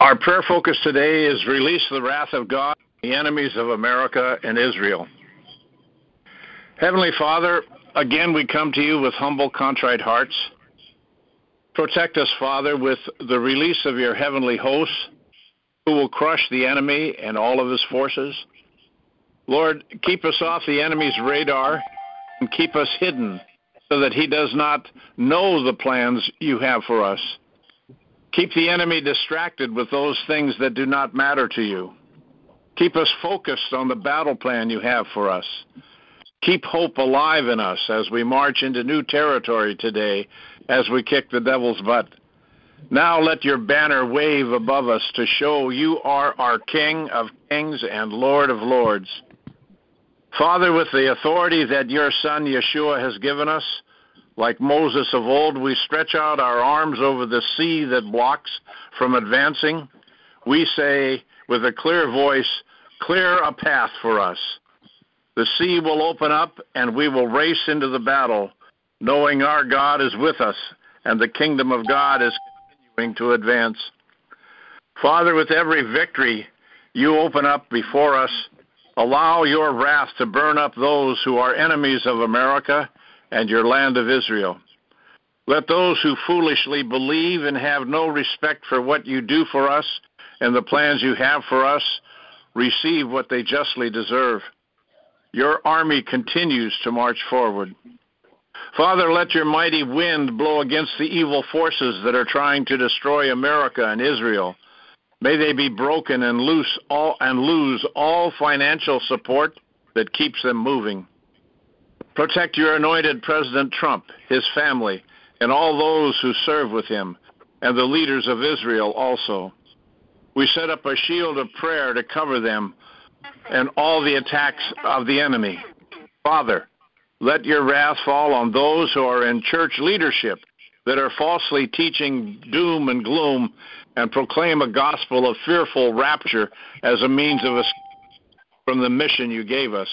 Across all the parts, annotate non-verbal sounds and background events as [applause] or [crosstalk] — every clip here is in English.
Our prayer focus today is release the wrath of God, the enemies of America and Israel. Heavenly Father, again we come to you with humble, contrite hearts. Protect us, Father, with the release of your heavenly hosts who will crush the enemy and all of his forces. Lord, keep us off the enemy's radar and keep us hidden so that he does not know the plans you have for us. Keep the enemy distracted with those things that do not matter to you. Keep us focused on the battle plan you have for us. Keep hope alive in us as we march into new territory today as we kick the devil's butt. Now let your banner wave above us to show you are our King of kings and Lord of lords. Father, with the authority that your Son Yeshua has given us, like Moses of old, we stretch out our arms over the sea that blocks from advancing. We say with a clear voice, Clear a path for us. The sea will open up and we will race into the battle, knowing our God is with us and the kingdom of God is continuing to advance. Father, with every victory you open up before us, allow your wrath to burn up those who are enemies of America and your land of Israel. Let those who foolishly believe and have no respect for what you do for us and the plans you have for us receive what they justly deserve. Your army continues to march forward. Father, let your mighty wind blow against the evil forces that are trying to destroy America and Israel. May they be broken and loose all and lose all financial support that keeps them moving. Protect your anointed President Trump, his family, and all those who serve with him, and the leaders of Israel also. We set up a shield of prayer to cover them and all the attacks of the enemy. Father, let your wrath fall on those who are in church leadership that are falsely teaching doom and gloom and proclaim a gospel of fearful rapture as a means of escape from the mission you gave us.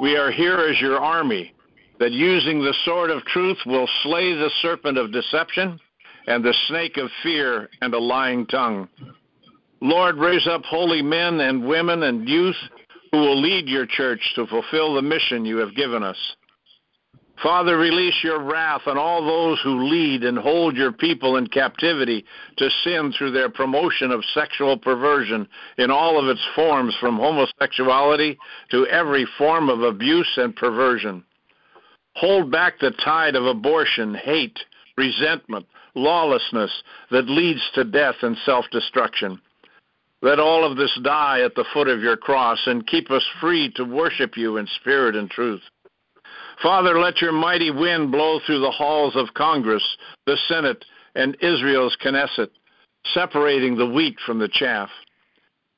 We are here as your army, that using the sword of truth will slay the serpent of deception and the snake of fear and a lying tongue. Lord, raise up holy men and women and youth who will lead your church to fulfill the mission you have given us. Father, release your wrath on all those who lead and hold your people in captivity to sin through their promotion of sexual perversion in all of its forms, from homosexuality to every form of abuse and perversion. Hold back the tide of abortion, hate, resentment, lawlessness that leads to death and self destruction. Let all of this die at the foot of your cross and keep us free to worship you in spirit and truth. Father, let your mighty wind blow through the halls of Congress, the Senate, and Israel's Knesset, separating the wheat from the chaff.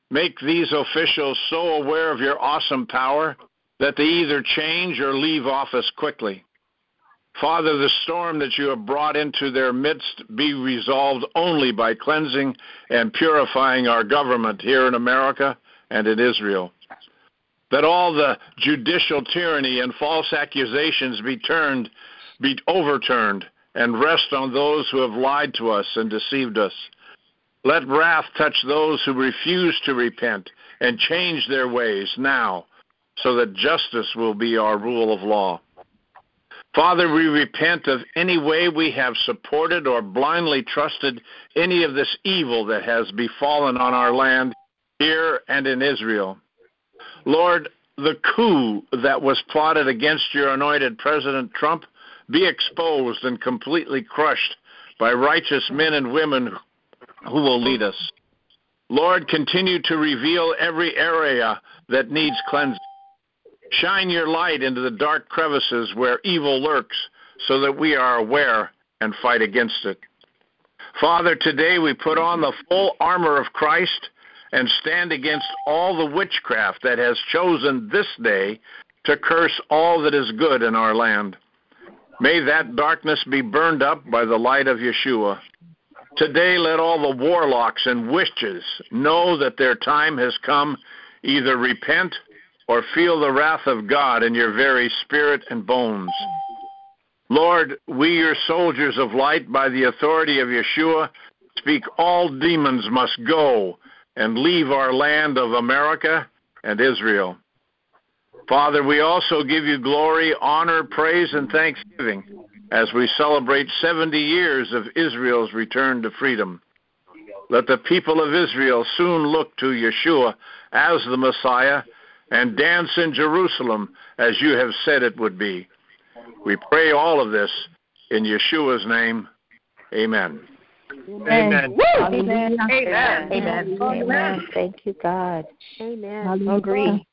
Make these officials so aware of your awesome power that they either change or leave office quickly. Father, the storm that you have brought into their midst be resolved only by cleansing and purifying our government here in America and in Israel that all the judicial tyranny and false accusations be turned, be overturned, and rest on those who have lied to us and deceived us. Let wrath touch those who refuse to repent and change their ways now, so that justice will be our rule of law. Father, we repent of any way we have supported or blindly trusted any of this evil that has befallen on our land here and in Israel. Lord, the coup that was plotted against your anointed President Trump be exposed and completely crushed by righteous men and women who will lead us. Lord, continue to reveal every area that needs cleansing. Shine your light into the dark crevices where evil lurks so that we are aware and fight against it. Father, today we put on the full armor of Christ and stand against all the witchcraft that has chosen this day to curse all that is good in our land. May that darkness be burned up by the light of Yeshua. Today, let all the warlocks and witches know that their time has come. Either repent or feel the wrath of God in your very spirit and bones. Lord, we, your soldiers of light, by the authority of Yeshua, speak, all demons must go and leave our land of America and Israel. Father, we also give you glory, honor, praise, and thanksgiving as we celebrate 70 years of Israel's return to freedom. Let the people of Israel soon look to Yeshua as the Messiah and dance in Jerusalem as you have said it would be. We pray all of this in Yeshua's name. Amen. Amen. Amen. Amen. Amen. Amen. Thank you, God. Amen. Agree.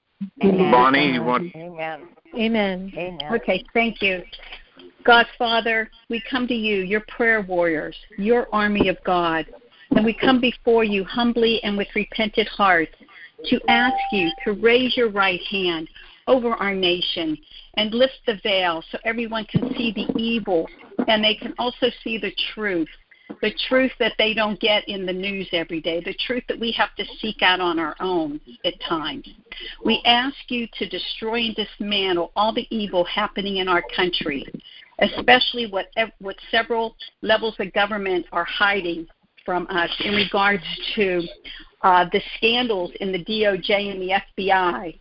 Amen. Bonnie, you want? Amen. Amen. Amen. Okay, thank you. God, Father, we come to you, your prayer warriors, your army of God, and we come before you humbly and with repentant hearts to ask you to raise your right hand over our nation and lift the veil so everyone can see the evil and they can also see the truth. The truth that they don't get in the news every day, the truth that we have to seek out on our own at times. We ask you to destroy and dismantle all the evil happening in our country, especially what, what several levels of government are hiding from us in regards to uh, the scandals in the DOJ and the FBI.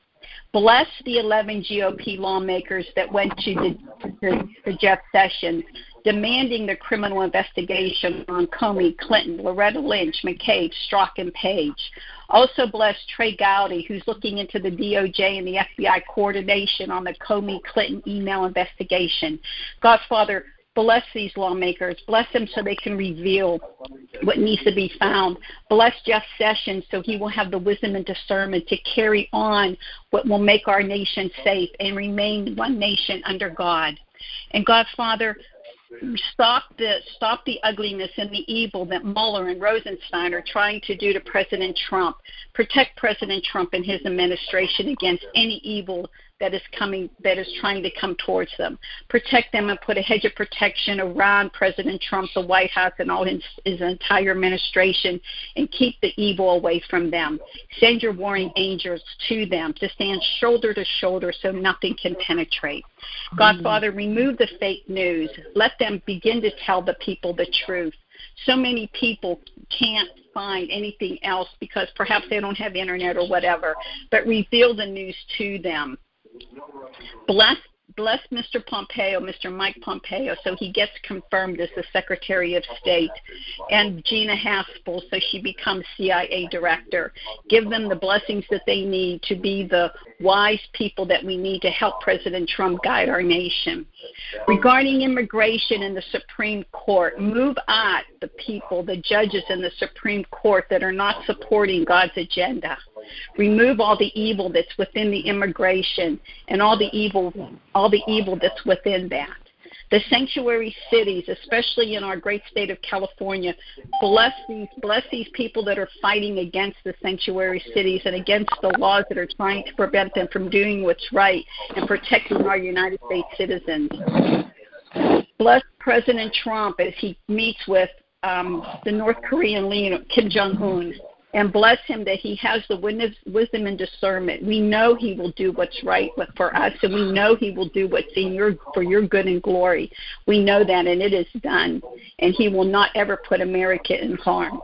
Bless the 11 GOP lawmakers that went to the, the, the Jeff Sessions demanding the criminal investigation on Comey, Clinton, Loretta Lynch, McCabe, Strzok, and Page. Also bless Trey Gowdy, who's looking into the DOJ and the FBI coordination on the Comey Clinton email investigation. Godfather, Bless these lawmakers. Bless them so they can reveal what needs to be found. Bless Jeff Sessions so he will have the wisdom and discernment to carry on what will make our nation safe and remain one nation under God. And God, Father, stop the stop the ugliness and the evil that Mueller and Rosenstein are trying to do to President Trump. Protect President Trump and his administration against any evil that is coming that is trying to come towards them. Protect them and put a hedge of protection around President Trump, the White House, and all his, his entire administration, and keep the evil away from them. Send your warring angels to them to stand shoulder to shoulder so nothing can penetrate. God. Father, remove the fake news. Let them begin to tell the people the truth. So many people can't find anything else because perhaps they don't have internet or whatever, but reveal the news to them Bless bless Mr. Pompeo, Mr. Mike Pompeo, so he gets confirmed as the Secretary of State, and Gina Haspel, so she becomes CIA Director. Give them the blessings that they need to be the wise people that we need to help President Trump guide our nation. Regarding immigration and the Supreme Court, move out the people, the judges in the Supreme Court that are not supporting God's agenda. Remove all the evil that's within the immigration and all the evil all the evil that's within that. The sanctuary cities, especially in our great state of California, bless these bless these people that are fighting against the sanctuary cities and against the laws that are trying to prevent them from doing what's right and protecting our United States citizens. Bless President Trump as he meets with um, the North Korean leader Kim Jong Un and bless him that he has the wisdom and discernment. We know he will do what's right for us, and we know he will do what's in your for your good and glory. We know that, and it is done. And he will not ever put America in harm.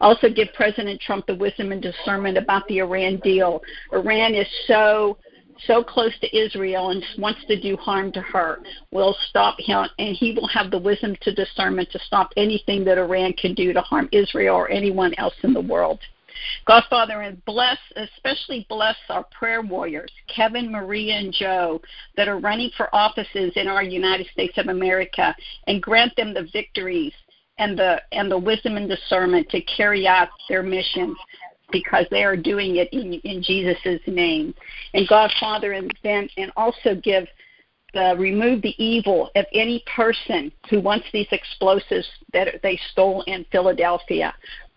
Also, give President Trump the wisdom and discernment about the Iran deal. Iran is so so close to Israel and wants to do harm to her will stop him, and he will have the wisdom to discernment to stop anything that Iran can do to harm Israel or anyone else in the world. God, Father, and bless, especially bless our prayer warriors, Kevin, Maria, and Joe, that are running for offices in our United States of America, and grant them the victories and the and the wisdom and discernment to carry out their missions because they are doing it in, in Jesus' name. And God, Father, and then and also give the remove the evil of any person who wants these explosives that they stole in Philadelphia.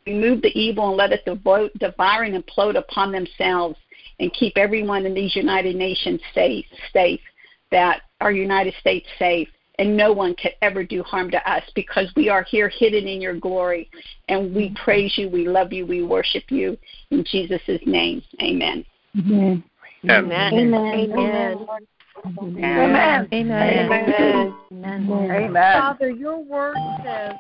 Remove the evil and let it devote, devour and implode upon themselves and keep everyone in these United Nations safe, safe, that our United States safe and no one can ever do harm to us because we are here hidden in your glory. And we praise you, we love you, we worship you. In Jesus' name, amen. Amen. Amen. Amen. Amen. Amen. Amen. Amen. Father, your word says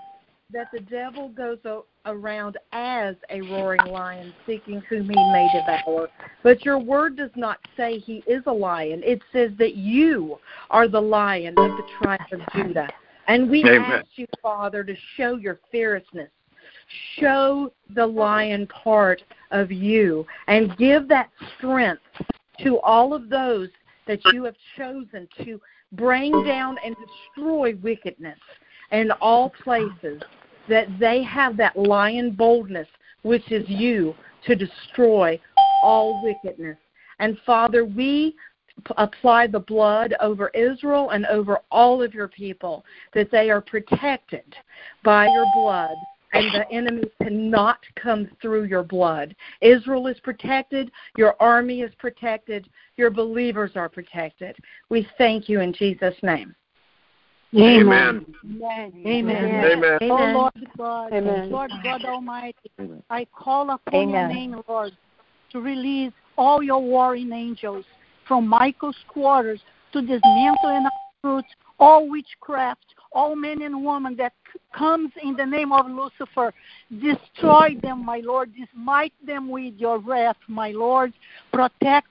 that the devil goes around as a roaring lion, seeking whom he may devour. But your word does not say he is a lion. It says that you are the lion of the tribe of Judah. And we Amen. ask you, Father, to show your fierceness. Show the lion part of you and give that strength to all of those that you have chosen to bring down and destroy wickedness in all places, that they have that lion boldness, which is you, to destroy all wickedness. And Father, we apply the blood over Israel and over all of your people, that they are protected by your blood. And the enemy cannot come through your blood. Israel is protected. Your army is protected. Your believers are protected. We thank you in Jesus' name. Amen. Amen. Amen. Amen. Oh Amen. Lord God, Amen. Lord God Almighty, I call upon your name, Lord, to release all your warring angels from Michael's quarters to dismantle and uproot all witchcraft, all men and women that c- comes in the name of Lucifer. Destroy them, my Lord. Smite them with your wrath, my Lord. Protect,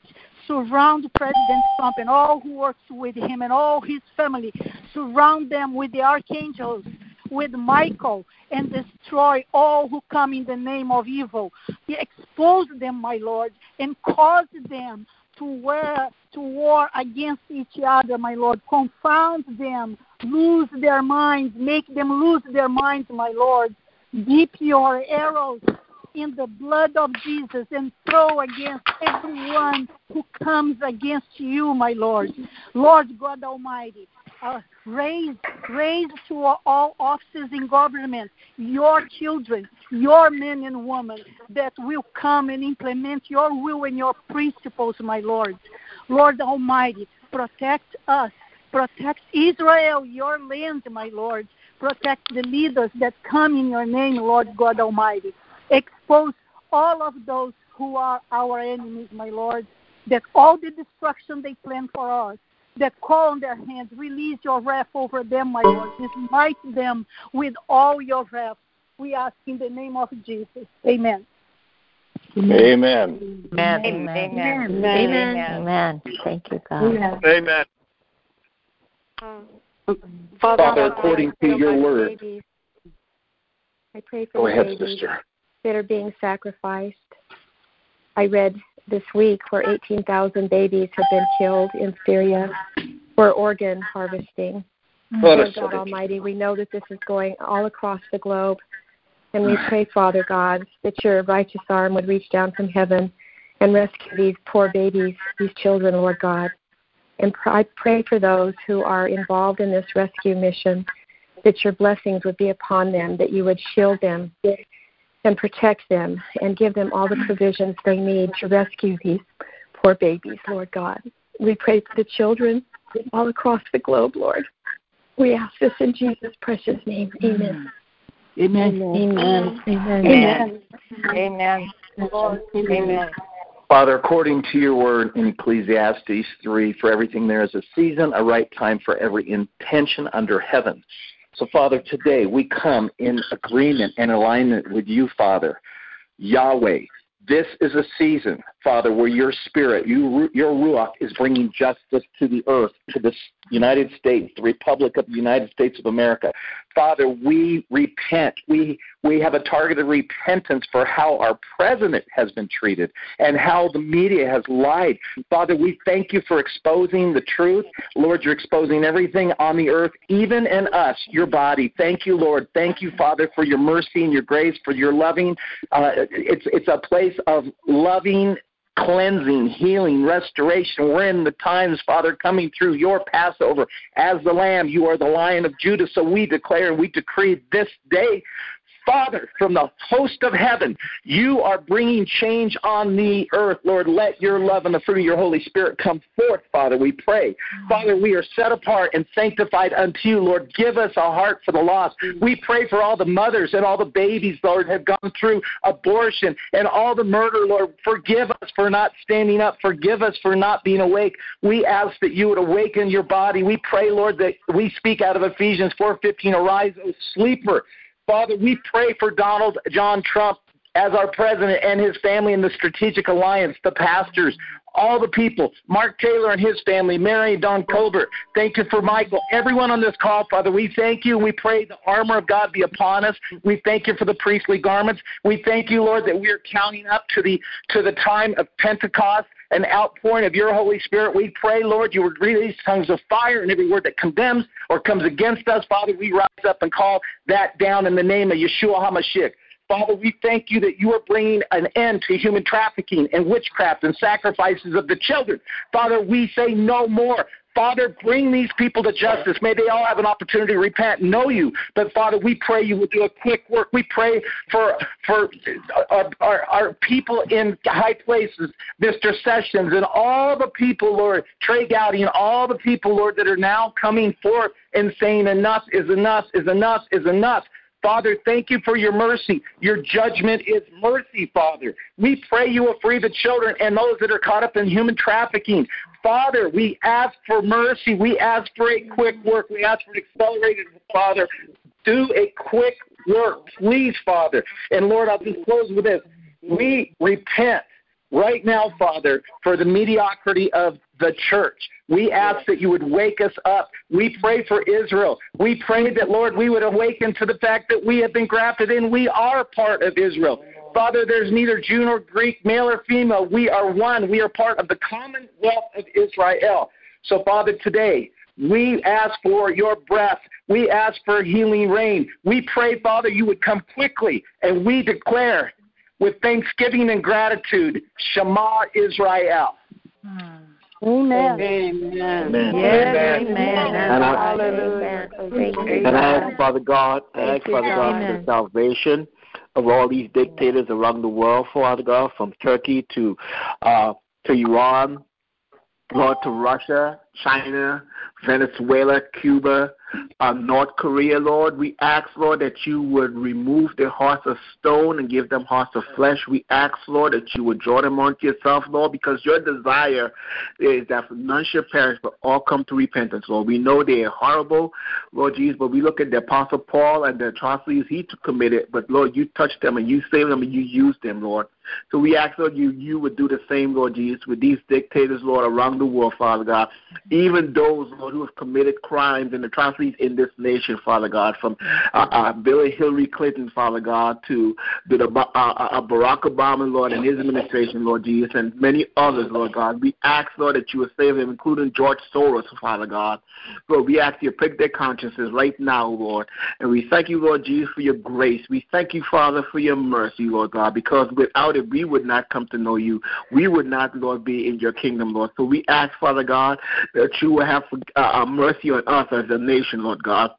surround President Trump and all who works with him and all his family. Surround them with the archangels, with Michael, and destroy all who come in the name of evil. Expose them, my Lord, and cause them to war to war against each other, my Lord. Confound them, lose their minds, make them lose their minds, my Lord. Dip your arrows in the blood of Jesus and throw against everyone who comes against you, my Lord. Lord God Almighty, uh, raise, raise to all offices in government your children, your men and women that will come and implement your will and your principles, my Lord. Lord Almighty, protect us. Protect Israel, your land, my Lord. Protect the leaders that come in your name, Lord God Almighty. Expose all of those who are our enemies, my Lord. That all the destruction they plan for us, that call on their hands, release your wrath over them, my Lord. Smite them with all your wrath. We ask in the name of Jesus. Amen. Amen. Amen. Amen. Amen. Amen. Amen. Thank you, God. Amen. Father, according to your word. I pray for you. Go ahead, babies sister. That are being sacrificed. I read this week where 18,000 babies have been killed in Syria for organ harvesting. Lord God Almighty, we know that this is going all across the globe. And we pray, Father God, that your righteous arm would reach down from heaven and rescue these poor babies, these children, Lord God. And pr- I pray for those who are involved in this rescue mission, that your blessings would be upon them, that you would shield them and protect them and give them all the provisions they need to rescue these poor babies, Lord God. We pray for the children all across the globe, Lord. We ask this in Jesus' precious name. Amen. Amen. Amen. Amen. Amen. Amen. Lord. Amen. Father, according to your word in Ecclesiastes 3, for everything there is a season, a right time for every intention under heaven. So, Father, today we come in agreement and alignment with you, Father. Yahweh, this is a season, Father, where your spirit, you, your Ruach, is bringing justice to the earth, to the United States, the Republic of the United States of America. Father, we repent. We we have a targeted repentance for how our president has been treated and how the media has lied. Father, we thank you for exposing the truth. Lord, you're exposing everything on the earth, even in us, your body. Thank you, Lord. Thank you, Father, for your mercy and your grace, for your loving. Uh, it's it's a place of loving cleansing, healing, restoration. We're in the times, Father, coming through your Passover as the Lamb. You are the Lion of Judah. So we declare and we decree this day Father, from the host of heaven, you are bringing change on the earth. Lord, let your love and the fruit of your Holy Spirit come forth, Father, we pray. Father, we are set apart and sanctified unto you. Lord, give us a heart for the lost. We pray for all the mothers and all the babies, Lord, have gone through abortion and all the murder, Lord. Forgive us for not standing up. Forgive us for not being awake. We ask that you would awaken your body. We pray, Lord, that we speak out of Ephesians 4.15, arise, O sleeper Father, we pray for Donald John Trump as our president and his family in the strategic alliance, the pastors, all the people, Mark Taylor and his family, Mary and Don Colbert. Thank you for Michael. Everyone on this call, Father, we thank you. We pray the armor of God be upon us. We thank you for the priestly garments. We thank you, Lord, that we are counting up to the to the time of Pentecost an outpouring of your Holy Spirit. We pray, Lord, you would release tongues of fire and every word that condemns or comes against us. Father, we rise up and call that down in the name of Yeshua HaMashiach. Father, we thank you that you are bringing an end to human trafficking and witchcraft and sacrifices of the children. Father, we say no more. Father, bring these people to justice. May they all have an opportunity to repent and know you. But Father, we pray you will do a quick work. We pray for for our, our, our people in high places, Mr. Sessions, and all the people, Lord, Trey Gowdy, and all the people, Lord, that are now coming forth and saying enough is enough is enough is enough. Father, thank you for your mercy. Your judgment is mercy, Father. We pray you will free the children and those that are caught up in human trafficking. Father, we ask for mercy. We ask for a quick work. We ask for an accelerated, Father. Do a quick work, please, Father. And Lord, I'll just close with this. We repent right now, Father, for the mediocrity of the church. We ask that you would wake us up. We pray for Israel. We pray that, Lord, we would awaken to the fact that we have been grafted in. We are part of Israel. Father, there's neither Jew nor Greek, male or female. We are one. We are part of the commonwealth of Israel. So, Father, today, we ask for your breath. We ask for healing rain. We pray, Father, you would come quickly, and we declare with thanksgiving and gratitude, Shema Israel. Amen. Amen. Amen. Yes, Amen. amen. And I, Hallelujah. and I ask, Father God, I ask, Thank you, Father God, Amen. for salvation of all these dictators around the world, Father God, from Turkey to uh, to Iran, Lord, to Russia, China, Venezuela, Cuba, uh, North Korea, Lord. We ask, Lord, that you would remove their hearts of stone and give them hearts of flesh. We ask, Lord, that you would draw them unto yourself, Lord, because your desire is that none should perish, but all come to repentance, Lord. We know they are horrible, Lord Jesus, but we look at the Apostle Paul and the atrocities he committed, but Lord, you touched them and you saved them and you used them, Lord. So we ask, Lord, you you would do the same, Lord Jesus, with these dictators, Lord, around the world, Father God. Even those, Lord, who have committed crimes and atrocities in this nation, Father God, from uh, uh, Billy Hillary Clinton, Father God, to, the, uh, uh, Barack Obama, Lord, and his administration, Lord Jesus, and many others, Lord God. We ask, Lord, that you would save them, including George Soros, Father God. Lord, we ask you to prick their consciences right now, Lord. And we thank you, Lord Jesus, for your grace. We thank you, Father, for your mercy, Lord God, because without it, we would not come to know you. We would not, Lord, be in your kingdom, Lord. So we ask, Father God, that you will have uh, mercy on us as a nation, Lord God.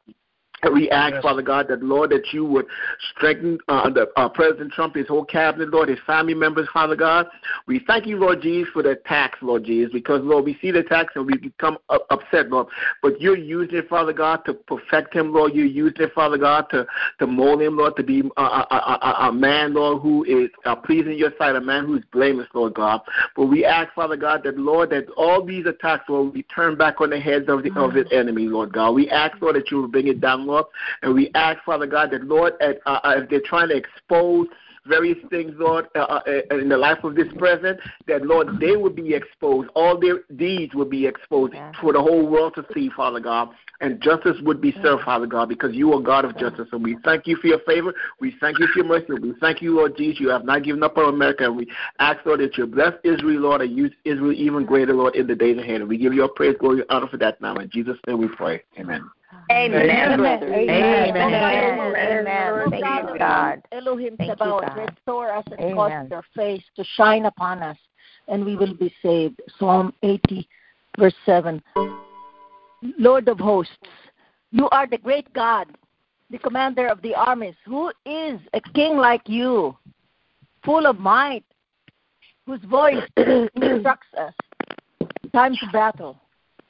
We ask, yes. Father God, that Lord, that you would strengthen uh, the, uh, President Trump, his whole cabinet, Lord, his family members, Father God. We thank you, Lord Jesus, for the attacks, Lord Jesus, because Lord, we see the attacks and we become uh, upset, Lord. But you're using it, Father God, to perfect him, Lord. You're using it, Father God, to to mold him, Lord, to be a, a, a, a man, Lord, who is uh, pleasing your sight, a man who is blameless, Lord God. But we ask, Father God, that Lord, that all these attacks, Lord, be turned back on the heads of the of his enemy, Lord God. We ask, Lord, that you will bring it down, Lord. And we ask, Father God, that, Lord, at, uh, if they're trying to expose various things, Lord, uh, uh, in the life of this president, that, Lord, they would be exposed. All their deeds would be exposed yeah. for the whole world to see, Father God. And justice would be served, Father God, because you are God of justice. And we thank you for your favor. We thank you for your mercy. We thank you, Lord Jesus. You have not given up on America. And we ask, Lord, that you bless Israel, Lord, and use Israel even greater, Lord, in the days ahead. And we give you our praise, glory, and honor for that now. In Jesus' name we pray. Amen. Amen. Amen. Amen. Amen. Amen. Thank you, God. Elohim Thank you, Sabaoth, God. restore us and cause your face to shine upon us, and we will be saved. Psalm 80, verse 7. Lord of hosts, you are the great God, the commander of the armies. Who is a king like you, full of might, whose voice [clears throat] instructs us? Time to battle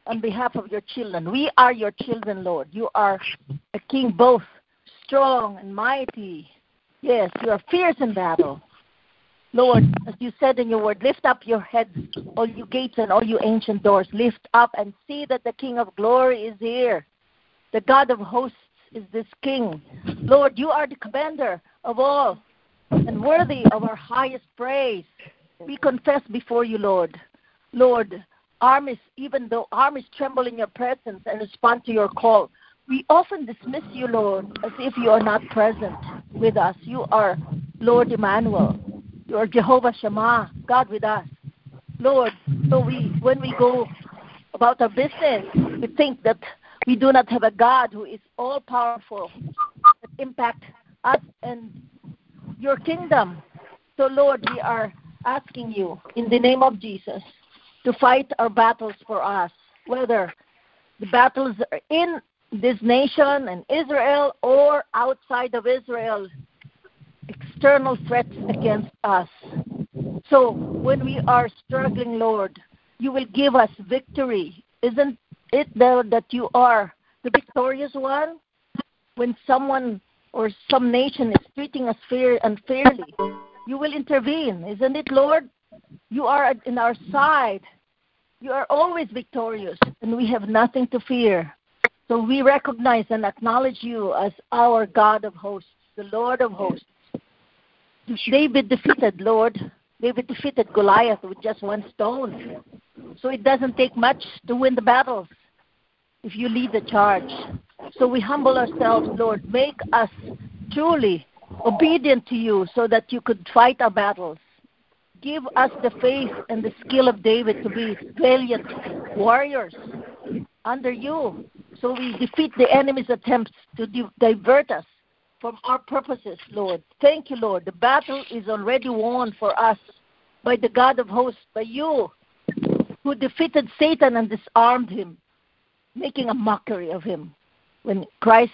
on behalf of your children. We are your children, Lord. You are a king both strong and mighty. Yes, you are fierce in battle. Lord, as you said in your word, lift up your heads, all you gates and all you ancient doors. Lift up and see that the King of glory is here. The God of hosts is this king. Lord, you are the commander of all and worthy of our highest praise. We confess before you, Lord. Lord, armies, even though armies tremble in your presence and respond to your call, we often dismiss you, Lord, as if you are not present with us. You are Lord Emmanuel. You are Jehovah Shammah, God with us. Lord, so we when we go about our business, we think that we do not have a God who is all powerful that impact us and your kingdom. So Lord, we are asking you in the name of Jesus to fight our battles for us, whether the battles are in this nation and Israel or outside of Israel, external threats against us. So when we are struggling, Lord, you will give us victory. Isn't it there that you are the victorious one? When someone or some nation is treating us fair unfairly, you will intervene. Isn't it, Lord? You are in our side. You are always victorious, and we have nothing to fear. So we recognize and acknowledge you as our God of hosts, the Lord of hosts. David defeated, Lord. David defeated Goliath with just one stone. So it doesn't take much to win the battles if you lead the charge. So we humble ourselves, Lord. Make us truly obedient to you so that you could fight our battles. Give us the faith and the skill of David to be valiant warriors under you so we defeat the enemy's attempts to di- divert us from our purposes, Lord. Thank you, Lord. The battle is already won for us by the God of hosts, by you, who defeated Satan and disarmed him, making a mockery of him when Christ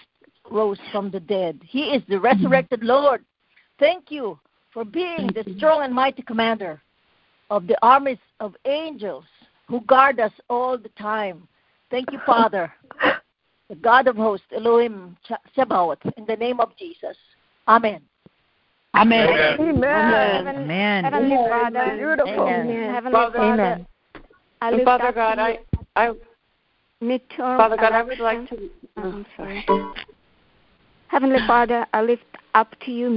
rose from the dead. He is the resurrected Lord. Thank you for being the strong and mighty commander of the armies of angels who guard us all the time. Thank you, Father, [laughs] the God of hosts, Elohim Sabaoth, in the name of Jesus. Amen. Amen. Amen. Amen. Amen. Heavenly Amen. Father, Beautiful. Amen. Heavenly Father, Father, Amen. I And Father God, to I, you I, Father God, I would like to. Oh, I'm mm. sorry. Heavenly Father, I lift up to you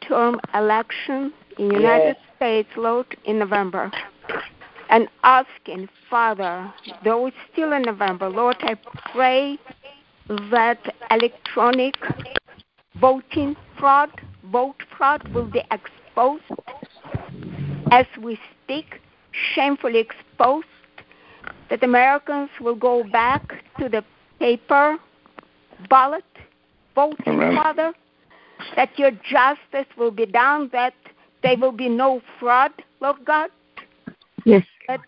midterm election in the United States, Lord, in November. And asking, Father, though it's still in November, Lord, I pray that electronic voting fraud, vote fraud will be exposed as we speak, shamefully exposed, that Americans will go back to the paper ballot voting, Amen. Father, that your justice will be done, that there will be no fraud, Lord God, Yes. that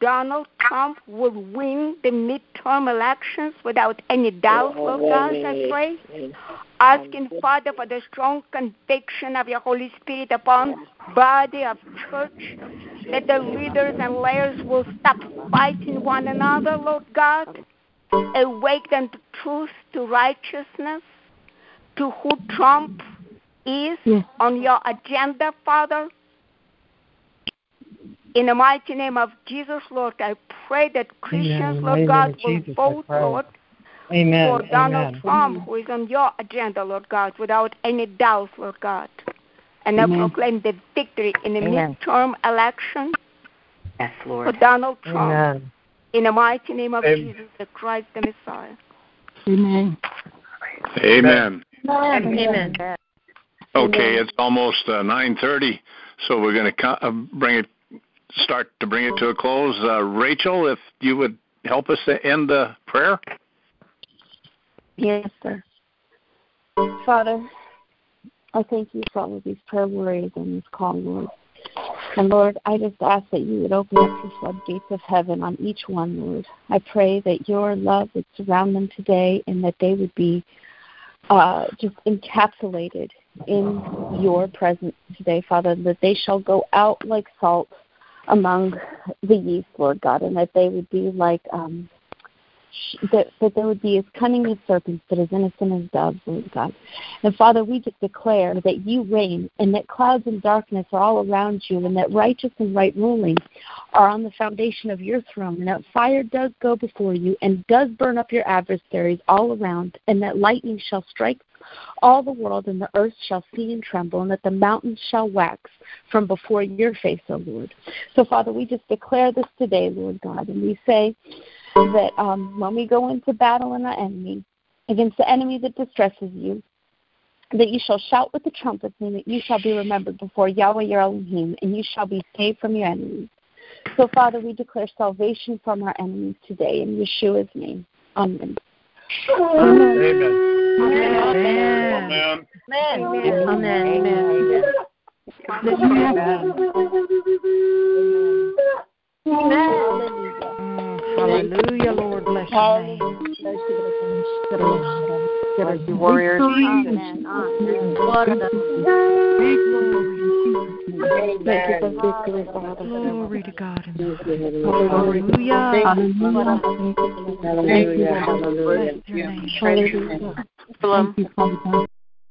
Donald Trump will win the midterm elections without any doubt, Lord oh, God, I pray. Asking, Father, for the strong conviction of your Holy Spirit upon body of church, that the leaders and layers will stop fighting one another, Lord God. Awake them to truth, to righteousness, to who Trump is Yes. on your agenda, Father. In the mighty name of Jesus, Lord, I pray that Christians, In the Lord mighty God, name will Jesus, vote, pray. Lord, Amen. for Donald Amen. Trump, who is on your agenda, Lord God, without any doubt, Lord God. And I proclaim the victory in the Amen. midterm election Yes, for Donald Trump. Amen. In the mighty name of Amen. Jesus, the Christ, the Messiah. Amen. Amen. Amen. Okay, it's almost uh, 9:30, so we're going to co- uh, bring it start to bring it to a close. Uh, Rachel, if you would help us to end the prayer. Yes, sir. Father, I thank you for all of these prayer warriors on this call, Lord. And Lord, I just ask that you would open up the floodgates of heaven on each one, Lord. I pray that your love would surround them today and that they would be uh, just encapsulated in your presence today, Father, that they shall go out like salt among the yeast, Lord God, and that they would be like um, that, that there would be as cunning as serpents, but as innocent as doves, Lord God. And Father, we just declare that you reign and that clouds and darkness are all around you and that righteous and right ruling are on the foundation of your throne and that fire does go before you and does burn up your adversaries all around and that lightning shall strike all the world and the earth shall see and tremble, and that the mountains shall wax from before your face, O Lord. So, Father, we just declare this today, Lord God, and we say that um, when we go into battle in the enemy, against the enemy that distresses you, that you shall shout with the trumpets, and that you shall be remembered before Yahweh your Elohim, and you shall be saved from your enemies. So, Father, we declare salvation from our enemies today in Yeshua's name. Amen. Amen. Amen. Amen. Amen. Amen. Amen. Hallelujah, Lord. Bless your name. Bless you, warriors. Amen. Glory to God. Hallelujah. Hallelujah. Bless your name. Shalom.